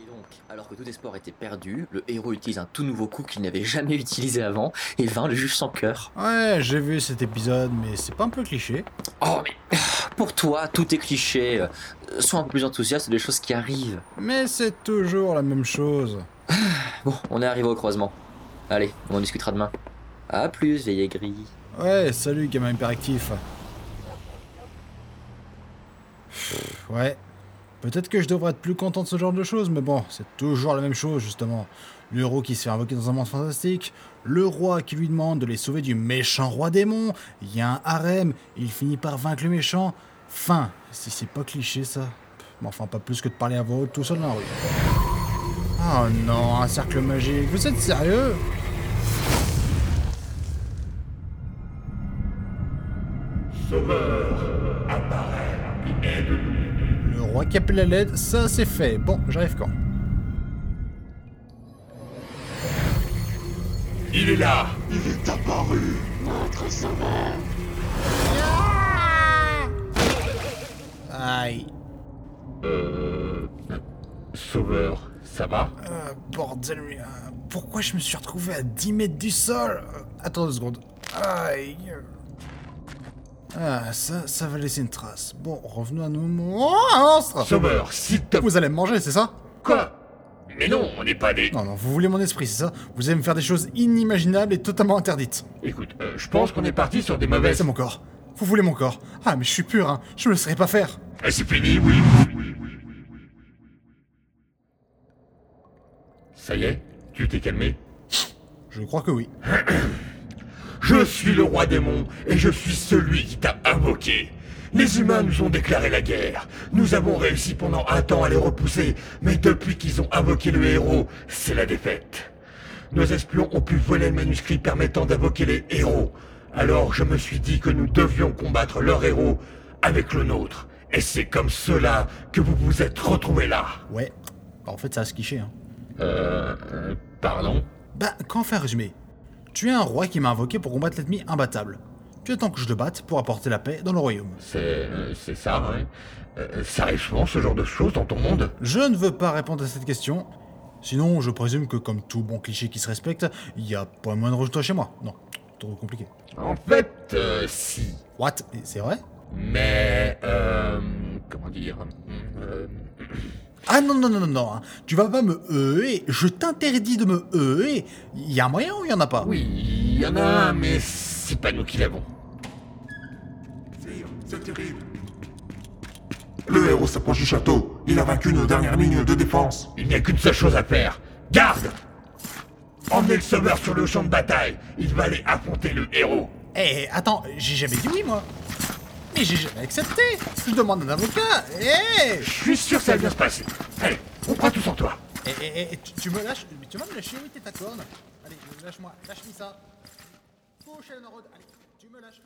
Et donc, alors que tout espoir était perdu, le héros utilise un tout nouveau coup qu'il n'avait jamais utilisé avant et vainc le juge sans cœur. Ouais, j'ai vu cet épisode, mais c'est pas un peu cliché Oh, mais pour toi, tout est cliché. Euh, Sois un peu plus enthousiaste des choses qui arrivent. Mais c'est toujours la même chose. Bon, on est arrivé au croisement. Allez, on en discutera demain. A plus, vieille aigri. Ouais, salut gamin hyperactif. Ouais. Peut-être que je devrais être plus content de ce genre de choses, mais bon, c'est toujours la même chose, justement. Le héros qui se fait invoquer dans un monde fantastique, le roi qui lui demande de les sauver du méchant roi démon, il y a un harem, il finit par vaincre le méchant. Fin. Si c'est pas cliché, ça. Mais enfin, pas plus que de parler à voix haute tout seul dans la rue. Oh non, un cercle magique, vous êtes sérieux? Sauveur, apparaît et aide-nous. Le roi qui appelle à l'aide, ça c'est fait. Bon, j'arrive quand? Il est là Il est apparu, notre sauveur. Aïe. Euh... Sauveur, ça va? Euh, bordel, mais, euh, pourquoi je me suis retrouvé à 10 mètres du sol? Euh, Attends deux secondes. Aïe. Ah, ça, ça va laisser une trace. Bon, revenons à nos monstres Sauveur, s'il te... Vous allez me manger, c'est ça? Quoi? Mais non, on n'est pas des... Non, non, vous voulez mon esprit, c'est ça? Vous allez me faire des choses inimaginables et totalement interdites. Écoute, euh, je pense qu'on est parti sur des mauvaises... C'est mon corps. Vous voulez mon corps Ah, mais je suis pur, hein. Je me laisserai pas faire. Et c'est fini, oui. Ça y est Tu t'es calmé? Je crois que oui. Je suis le roi démon et je suis celui qui t'a invoqué. Les humains nous ont déclaré la guerre. Nous avons réussi pendant un temps à les repousser, mais depuis qu'ils ont invoqué le héros, c'est la défaite. Nos espions ont pu voler le manuscrit permettant d'invoquer les héros. Alors je me suis dit que nous devions combattre leur héros avec le nôtre. Et c'est comme cela que vous vous êtes retrouvés là. Ouais. Bah, en fait, ça a se quicher, hein. Euh... euh, pardon? Bah, qu'en faire résumer Tu es un roi qui m'a invoqué pour combattre l'ennemi imbattable. Tu attends que je le batte pour apporter la paix dans le royaume. C'est... euh, c'est ça, ouais. Euh, ça arrive souvent ce genre de choses dans ton monde? Je ne veux pas répondre à cette question. Sinon, je présume que comme tout bon cliché qui se respecte, il y a pas moins de rejeton chez moi. Non, trop compliqué. En fait, euh, si. What? C'est vrai? Mais, euh, comment dire? Euh, Ah non, non, non, non, non. hein. Tu vas pas me heurter. Je t'interdis de me heurter. Il y a un moyen ou il y en a pas? Oui, il y en a un, mais c'est pas nous qui l'avons. C'est terrible. Le héros s'approche du château. Il a vaincu nos dernières lignes de défense. Il n'y a qu'une seule chose à faire. Garde Emmenez le sauveur sur le champ de bataille. Il va aller affronter le héros. Eh, attends, j'ai jamais dit oui, moi. Mais j'ai jamais accepté. Je demande un avocat. Eh Je suis sûr que ça va bien se passer. Allez, on prend tout sur toi. Eh, eh, eh, tu, tu me lâches Tu vas me lâcher Oui, t'es ta corne. Allez, lâche-moi. Lâche-moi ça. Allez, tu me lâches.